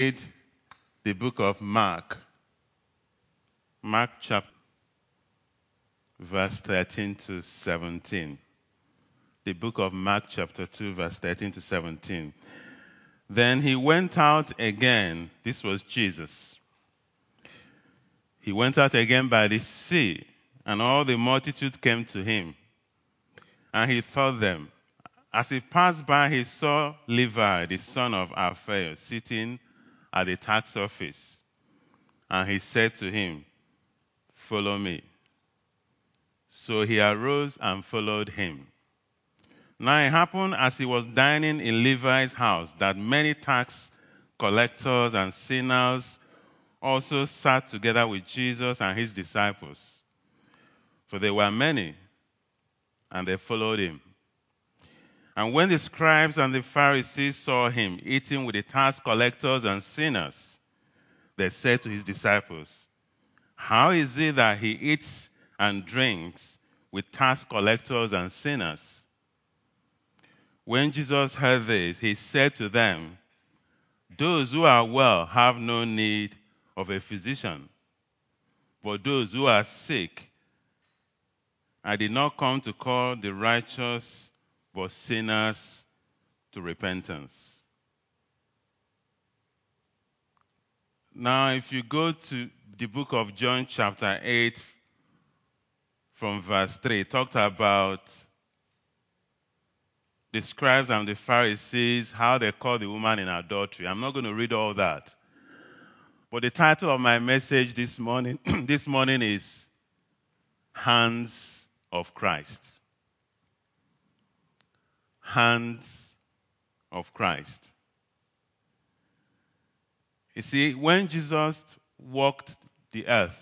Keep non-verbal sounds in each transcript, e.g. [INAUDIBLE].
read the book of Mark. Mark chapter verse 13 to 17. The book of Mark chapter 2 verse 13 to 17. Then he went out again. This was Jesus. He went out again by the sea, and all the multitude came to him. And he taught them. As he passed by, he saw Levi, the son of Alphaeus, sitting at the tax office. And he said to him, Follow me. So he arose and followed him. Now it happened as he was dining in Levi's house that many tax collectors and sinners also sat together with Jesus and his disciples. For there were many, and they followed him. And when the scribes and the Pharisees saw him eating with the tax collectors and sinners, they said to his disciples, How is it that he eats and drinks with tax collectors and sinners? When Jesus heard this, he said to them, Those who are well have no need of a physician, but those who are sick. I did not come to call the righteous but sinners to repentance. Now, if you go to the book of John, chapter 8, from verse 3, it talked about the scribes and the Pharisees, how they caught the woman in adultery. I'm not going to read all that. But the title of my message this morning, [CLEARS THROAT] this morning is Hands of Christ hands of Christ. You see, when Jesus walked the earth,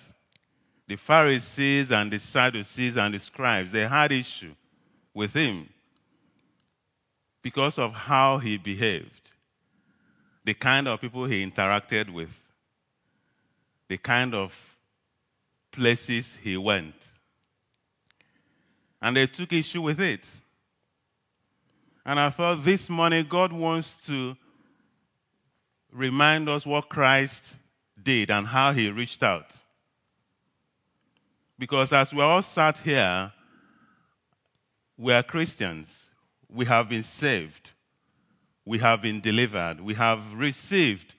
the Pharisees and the Sadducees and the scribes, they had issue with him because of how he behaved, the kind of people he interacted with, the kind of places he went. And they took issue with it. And I thought this morning God wants to remind us what Christ did and how he reached out. Because as we all sat here, we are Christians. We have been saved. We have been delivered. We have received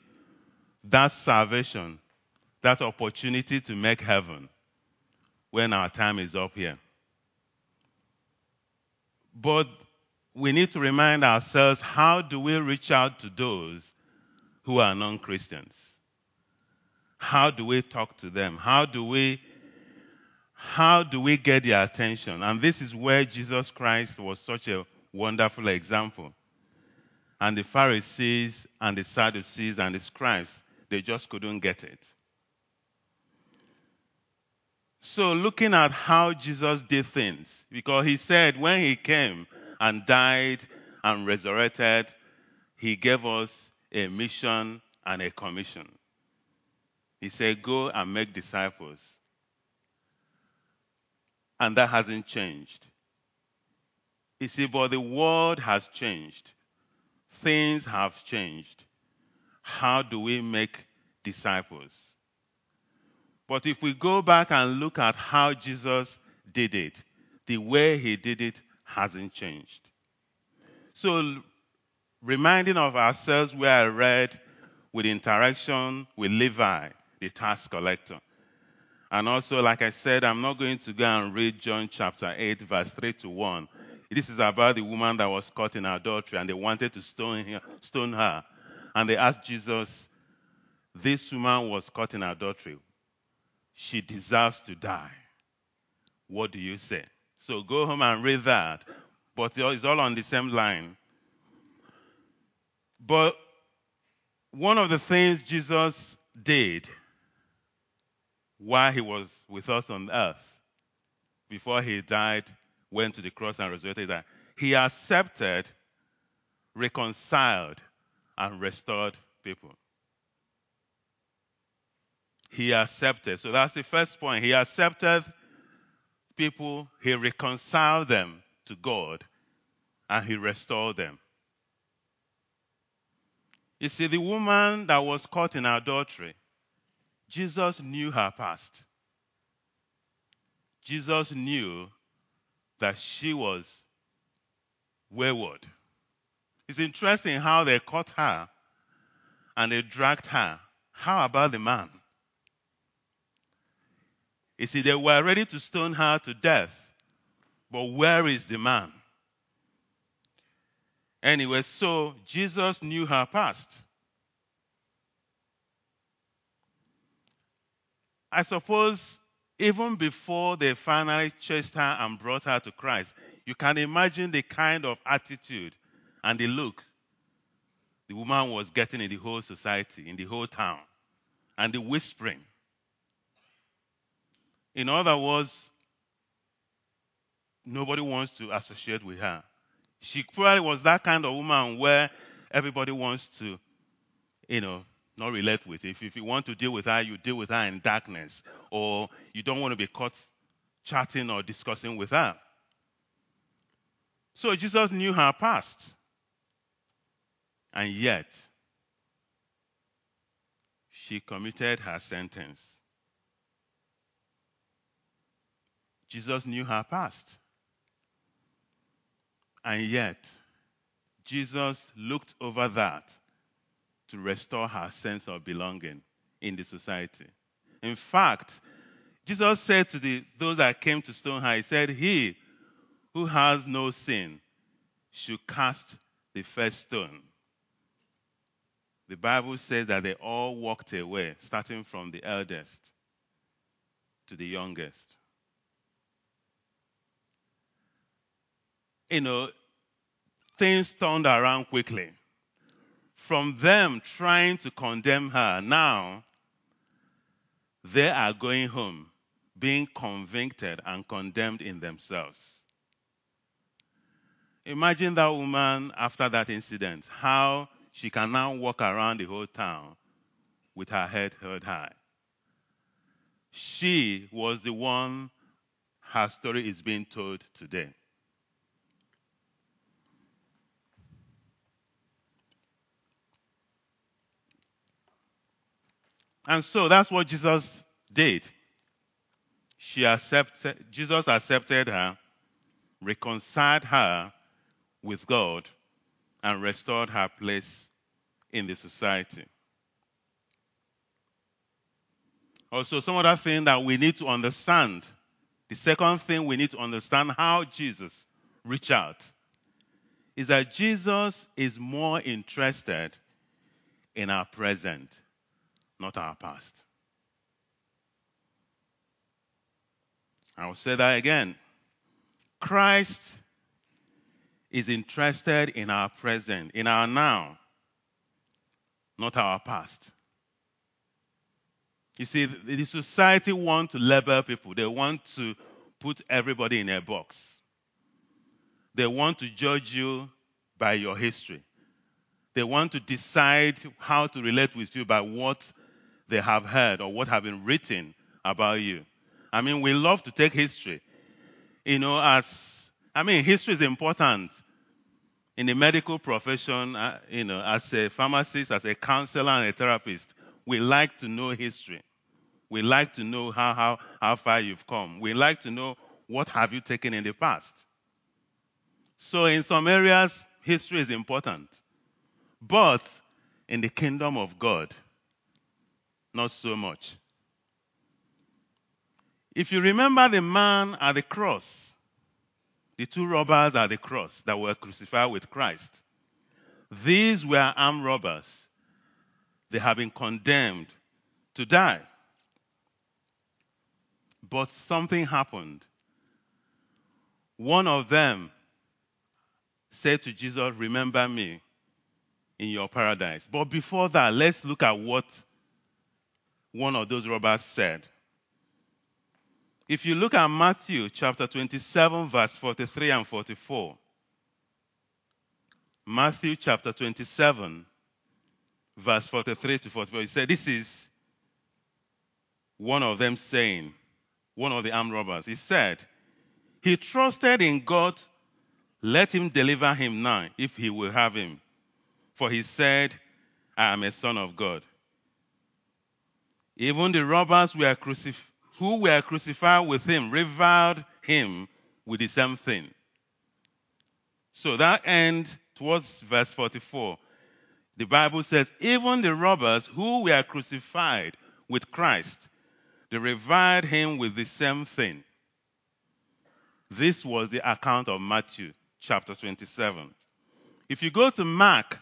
that salvation, that opportunity to make heaven when our time is up here. But we need to remind ourselves how do we reach out to those who are non Christians? How do we talk to them? How do we how do we get their attention? And this is where Jesus Christ was such a wonderful example. And the Pharisees and the Sadducees and the scribes, they just couldn't get it. So, looking at how Jesus did things, because he said when he came, and died and resurrected, he gave us a mission and a commission. He said, Go and make disciples. And that hasn't changed. You see, but the world has changed. Things have changed. How do we make disciples? But if we go back and look at how Jesus did it, the way he did it hasn't changed. So, reminding of ourselves where I read with interaction with Levi, the tax collector. And also, like I said, I'm not going to go and read John chapter 8, verse 3 to 1. This is about the woman that was caught in adultery and they wanted to stone her. Stone her. And they asked Jesus, This woman was caught in adultery. She deserves to die. What do you say? So go home and read that. But it's all on the same line. But one of the things Jesus did while he was with us on earth, before he died, went to the cross and resurrected, that he accepted, reconciled, and restored people. He accepted. So that's the first point. He accepted people, he reconciled them to God, and he restored them. You see, the woman that was caught in adultery, Jesus knew her past. Jesus knew that she was wayward. It's interesting how they caught her and they dragged her. How about the man? You see, they were ready to stone her to death. But where is the man? Anyway, so Jesus knew her past. I suppose even before they finally chased her and brought her to Christ, you can imagine the kind of attitude and the look the woman was getting in the whole society, in the whole town, and the whispering. In other words, nobody wants to associate with her. She probably was that kind of woman where everybody wants to, you know, not relate with. If, if you want to deal with her, you deal with her in darkness, or you don't want to be caught chatting or discussing with her. So Jesus knew her past. And yet, she committed her sentence. Jesus knew her past. And yet, Jesus looked over that to restore her sense of belonging in the society. In fact, Jesus said to the, those that came to stone her, He said, He who has no sin should cast the first stone. The Bible says that they all walked away, starting from the eldest to the youngest. You know, things turned around quickly. From them trying to condemn her, now they are going home, being convicted and condemned in themselves. Imagine that woman after that incident, how she can now walk around the whole town with her head held high. She was the one her story is being told today. And so that's what Jesus did. She accepted, Jesus accepted her, reconciled her with God, and restored her place in the society. Also, some other thing that we need to understand. The second thing we need to understand how Jesus reached out is that Jesus is more interested in our present, not our past. I will say that again. Christ is interested in our present, in our now, not our past. You see, the society want to label people. They want to put everybody in a box. They want to judge you by your history. They want to decide how to relate with you by what they have heard or what have been written about you. I mean, we love to take history. You know, as, I mean, history is important in the medical profession, uh, you know, as a pharmacist, as a counselor, and a therapist, we like to know history. We like to know how, how, how far you've come. We like to know what have you taken in the past. So in some areas, history is important. But in the kingdom of God, not so much. If you remember the man at the cross, the two robbers at the cross that were crucified with Christ. These were armed robbers. They have been condemned to die. But something happened. One of them said to Jesus, Remember me in your paradise. But before that, let's look at what one of those robbers said. If you look at Matthew chapter 27, verse 43 and 44, Matthew chapter 27, verse 43 to 44, he said, This is one of them saying, one of the armed robbers, he said, He trusted in God, let him deliver him now, if he will have him. For he said, I am a son of God. Even the robbers were crucif- who were crucified with him reviled him with the same thing. So that end towards verse 44. The Bible says, even the robbers who were crucified with Christ, they reviled him with the same thing. This was the account of Matthew chapter 27. If you go to Mark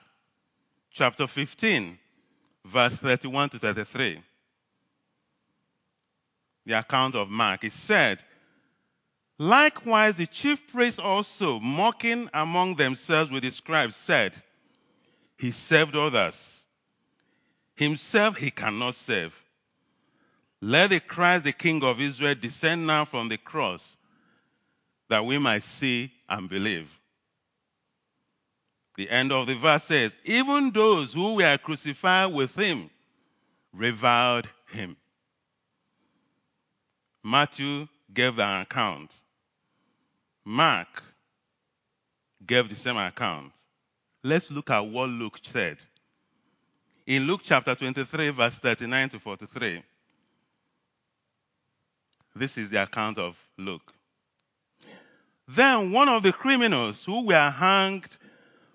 chapter 15, verse 31 to 33, the account of Mark, it said, Likewise, the chief priests also, mocking among themselves with the scribes, said, He served others. Himself he cannot save. Let the Christ, the King of Israel, descend now from the cross, that we might see and believe. The end of the verse says, Even those who were crucified with him reviled him. Matthew gave an account. Mark gave the same account. Let's look at what Luke said. In Luke chapter 23, verse 39 to 43, this is the account of Luke. Then one of the criminals who were hanged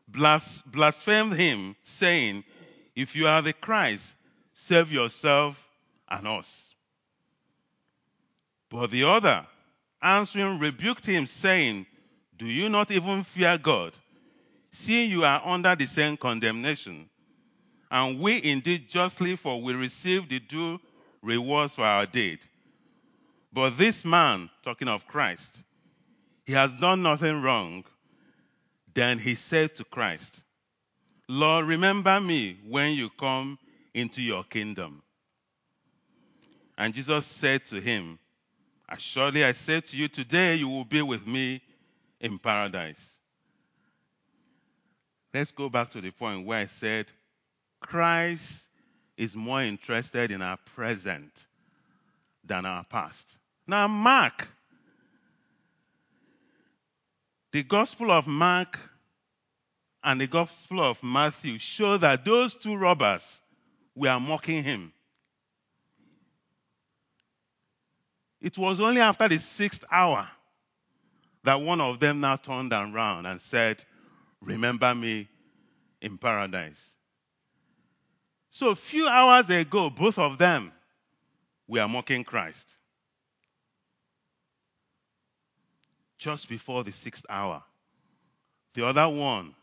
blasphemed him, saying, If you are the Christ, save yourself and us. But the other, answering, rebuked him, saying, Do you not even fear God, seeing you are under the same condemnation? And we indeed justly, for we receive the due rewards for our deed. But this man, talking of Christ, he has done nothing wrong. Then he said to Christ, Lord, remember me when you come into your kingdom. And Jesus said to him, Surely I say to you, today you will be with me in paradise. Let's go back to the point where I said Christ is more interested in our present than our past. Now, Mark, the Gospel of Mark and the Gospel of Matthew show that those two robbers were mocking him. It was only after the sixth hour that one of them now turned around and said, Remember me in paradise. So a few hours ago, both of them were mocking Christ. Just before the sixth hour, the other one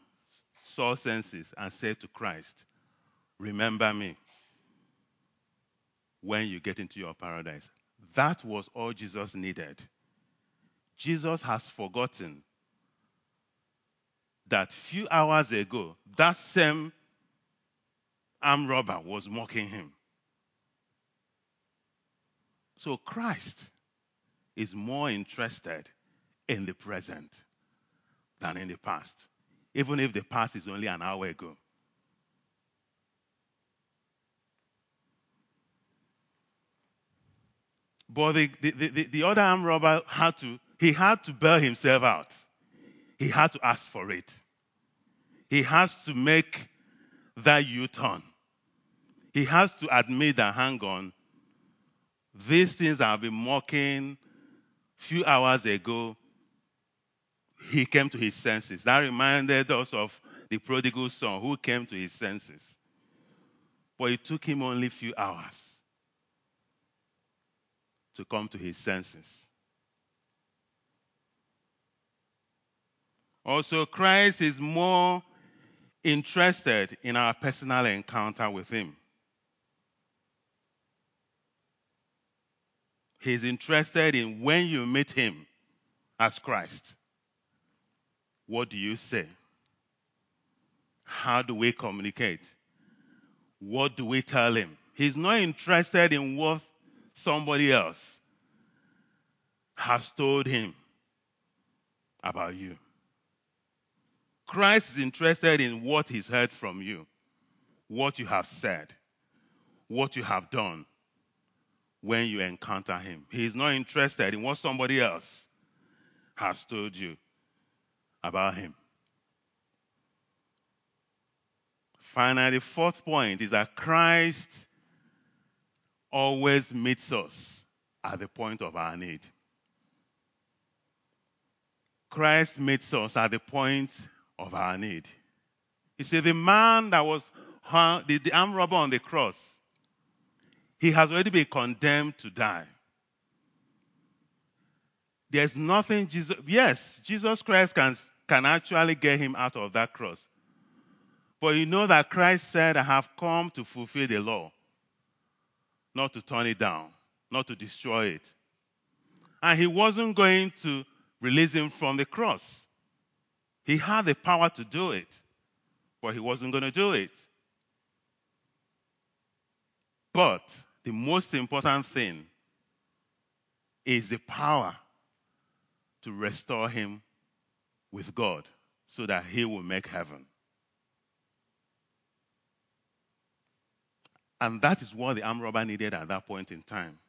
saw senses and said to Christ, Remember me when you get into your paradise. That was all Jesus needed. Jesus has forgotten that few hours ago, that same armed robber was mocking him. So Christ is more interested in the present than in the past, even if the past is only an hour ago. But the, the, the, the other armed robber had to, he had to bail himself out. He had to ask for it. He has to make that U turn. He has to admit that, hang on, these things I've been mocking few hours ago, he came to his senses. That reminded us of the prodigal son who came to his senses. But it took him only a few hours to come to his senses. Also, Christ is more interested in our personal encounter with him. He's interested in when you meet him as Christ. What do you say? How do we communicate? What do we tell him? He's not interested in what somebody else has told him about you. Christ is interested in what he's heard from you, what you have said, what you have done when you encounter him. He is not interested in what somebody else has told you about him. finally, the fourth point is that Christ always meets us at the point of our need. Christ meets us at the point of our need. You see, the man that was the, the arm robber on the cross, he has already been condemned to die. There's nothing Jesus, yes, Jesus Christ can, can actually get him out of that cross. But you know that Christ said, I have come to fulfill the law, not to turn it down, not to destroy it. And he wasn't going to release him from the cross. He had the power to do it, but he wasn't going to do it. But the most important thing is the power to restore him with God so that he will make heaven. And that is what the arm robber needed at that point in time.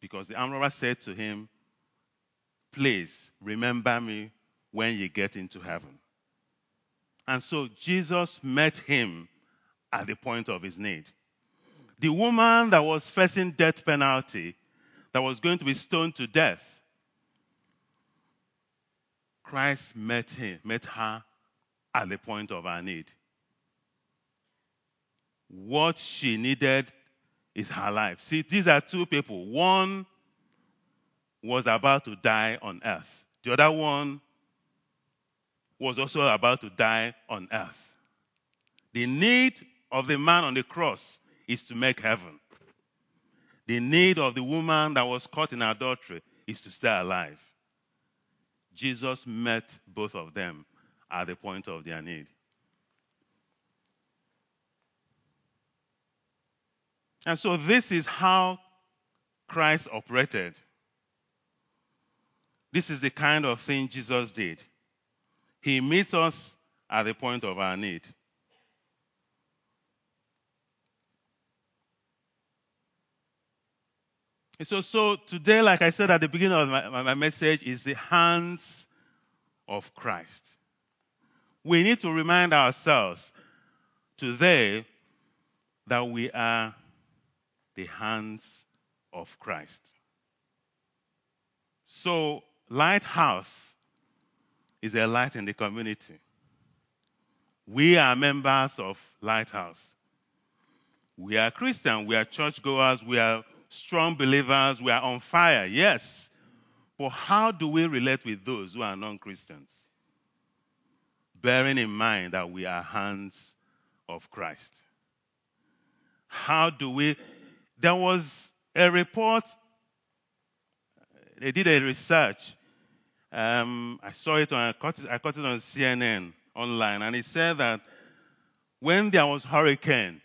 Because the arm robber said to him, Please remember me when you get into heaven. And so Jesus met him at the point of his need. The woman that was facing death penalty, that was going to be stoned to death, Christ met him, met her at the point of her need. What she needed is her life. See, these are two people. One was about to die on earth. The other one was also about to die on earth. The need of the man on the cross is to make heaven. The need of the woman that was caught in adultery is to stay alive. Jesus met both of them at the point of their need. And so, this is how Christ operated. This is the kind of thing Jesus did. He meets us at the point of our need. So, so today, like I said at the beginning of my, my message, is the hands of Christ. We need to remind ourselves today that we are the hands of Christ. So, Lighthouse is a light in the community. We are members of Lighthouse. We are Christian, we are churchgoers, we are strong believers, we are on fire, yes. But how do we relate with those who are non Christians? Bearing in mind that we are hands of Christ. How do we? There was a report, they did a research. Um, I saw it on, I caught it, I caught it on CNN online, and it said that when there was hurricane,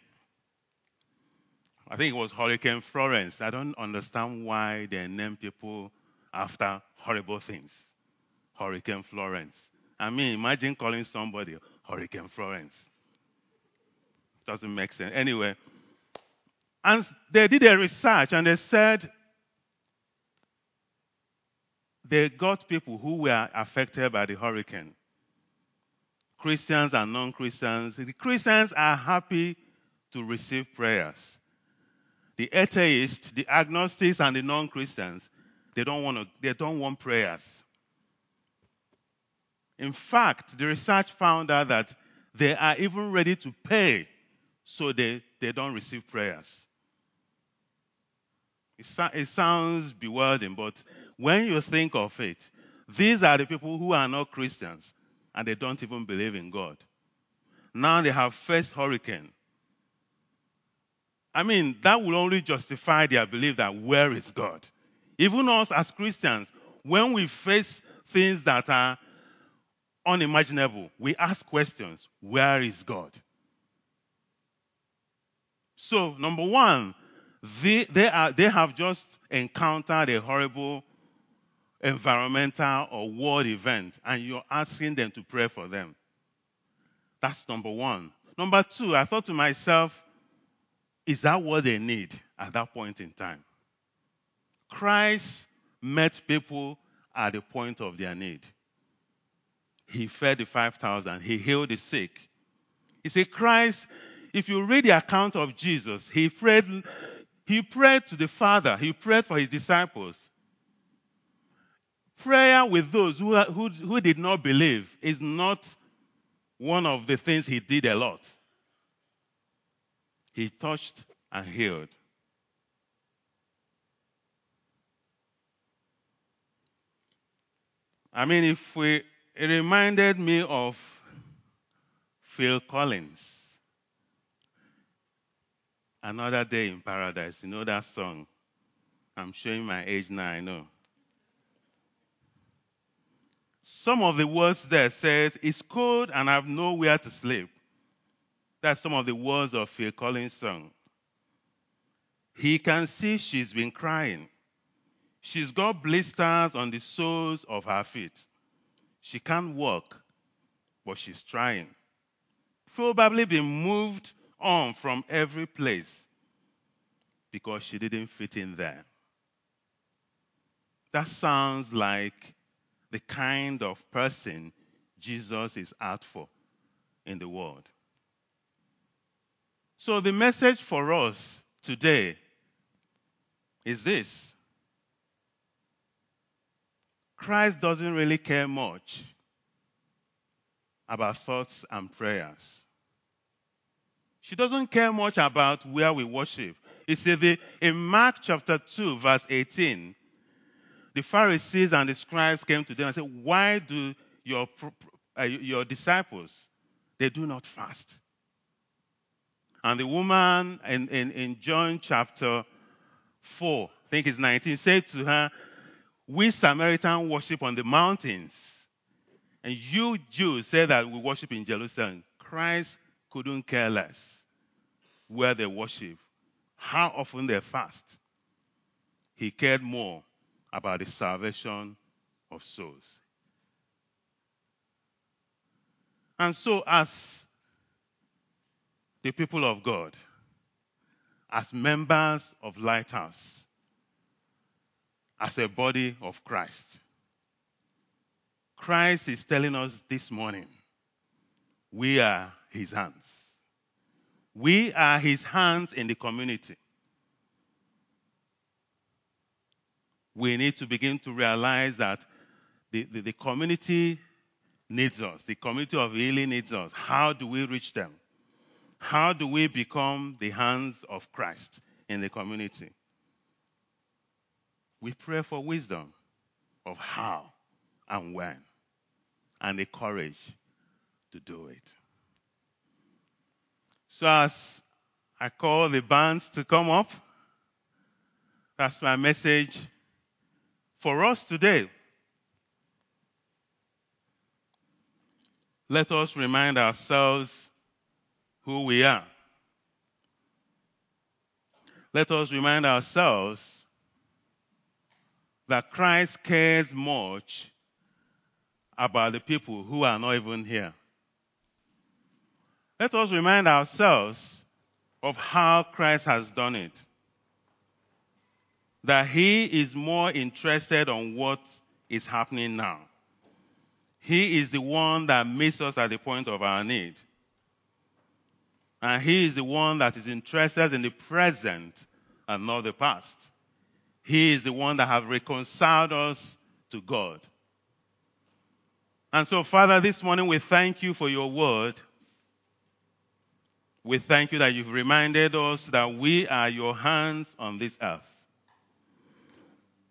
I think it was Hurricane Florence. I don't understand why they name people after horrible things. Hurricane Florence. I mean, imagine calling somebody Hurricane Florence. Doesn't make sense. Anyway, and they did a research and they said they got people who were affected by the hurricane. Christians and non Christians. The Christians are happy to receive prayers the atheists, the agnostics, and the non-Christians, they don't want they don't want prayers. In fact, the research found out that they are even ready to pay so they, they don't receive prayers. It, sounds bewildering, but when you think of it, these are the people who are not Christians and they don't even believe in God. Now they have faced hurricane. I mean, that will only justify their belief that where is God? Even us as Christians, when we face things that are unimaginable, we ask questions where is God? So, number one, they, they, are, they have just encountered a horrible environmental or world event, and you're asking them to pray for them. That's number one. Number two, I thought to myself, is that what they need at that point in time? Christ met people at the point of their need. He fed the 5,000. He healed the sick. You see, Christ, if you read the account of Jesus, he prayed, he prayed to the Father, he prayed for his disciples. Prayer with those who, who, who did not believe is not one of the things he did a lot. He touched and healed. I mean, if we, it reminded me of Phil Collins. Another Day in Paradise. You know that song? I'm showing my age now, I know. Some of the words there says, It's cold and I've nowhere to sleep. That's some of the words of Phil Collins' song. He can see she's been crying. She's got blisters on the soles of her feet. She can't walk, but she's trying. Probably been moved on from every place because she didn't fit in there. That sounds like the kind of person Jesus is out for in the world. So, the message for us today is this Christ doesn't really care much about thoughts and prayers. She doesn't care much about where we worship. You see, in Mark chapter 2, verse 18, the Pharisees and the scribes came to them and said, Why do your, uh, your disciples, they do not fast? And the woman in, in, in John chapter 4, I think it's 19, said to her, We Samaritans worship on the mountains. And you Jews say that we worship in Jerusalem. Christ couldn't care less where they worship, how often they fast. He cared more about the salvation of souls. And so, as the people of God, as members of Lighthouse, as a body of Christ. Christ is telling us this morning we are his hands. We are his hands in the community. We need to begin to realize that the, the, the community needs us. The community of healing needs us. How do we reach them? How do we become the hands of Christ in the community? We pray for wisdom of how and when, and the courage to do it. So, as I call the bands to come up, that's my message for us today. Let us remind ourselves who we are. Let us remind ourselves that Christ cares much about the people who are not even here. Let us remind ourselves of how Christ has done it. That he is more interested on what is happening now. He is the one that meets us at the point of our need. And He is the one that is interested in the present and not the past. He is the one that has reconciled us to God. And so, Father, this morning we thank you for your word. We thank you that you've reminded us that we are your hands on this earth.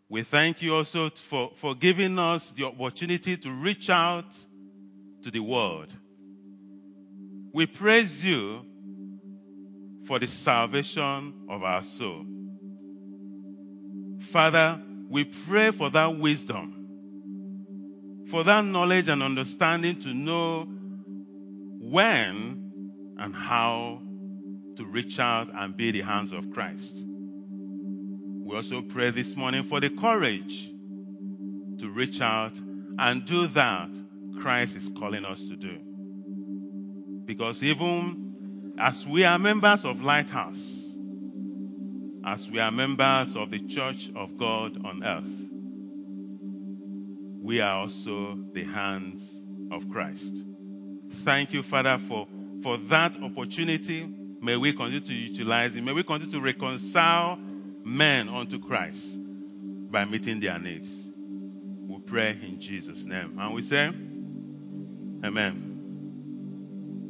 We thank you also for, for giving us the opportunity to reach out to the world. We praise you for the salvation of our soul. Father, we pray for that wisdom, for that knowledge and understanding to know when and how to reach out and be the hands of Christ. We also pray this morning for the courage to reach out and do that Christ is calling us to do. Because even as we are members of Lighthouse, as we are members of the Church of God on earth, we are also the hands of Christ. Thank you, Father, for for that opportunity. May we continue to utilize it. May we continue to reconcile men unto Christ by meeting their needs. We pray in Jesus' name. And we say, Amen.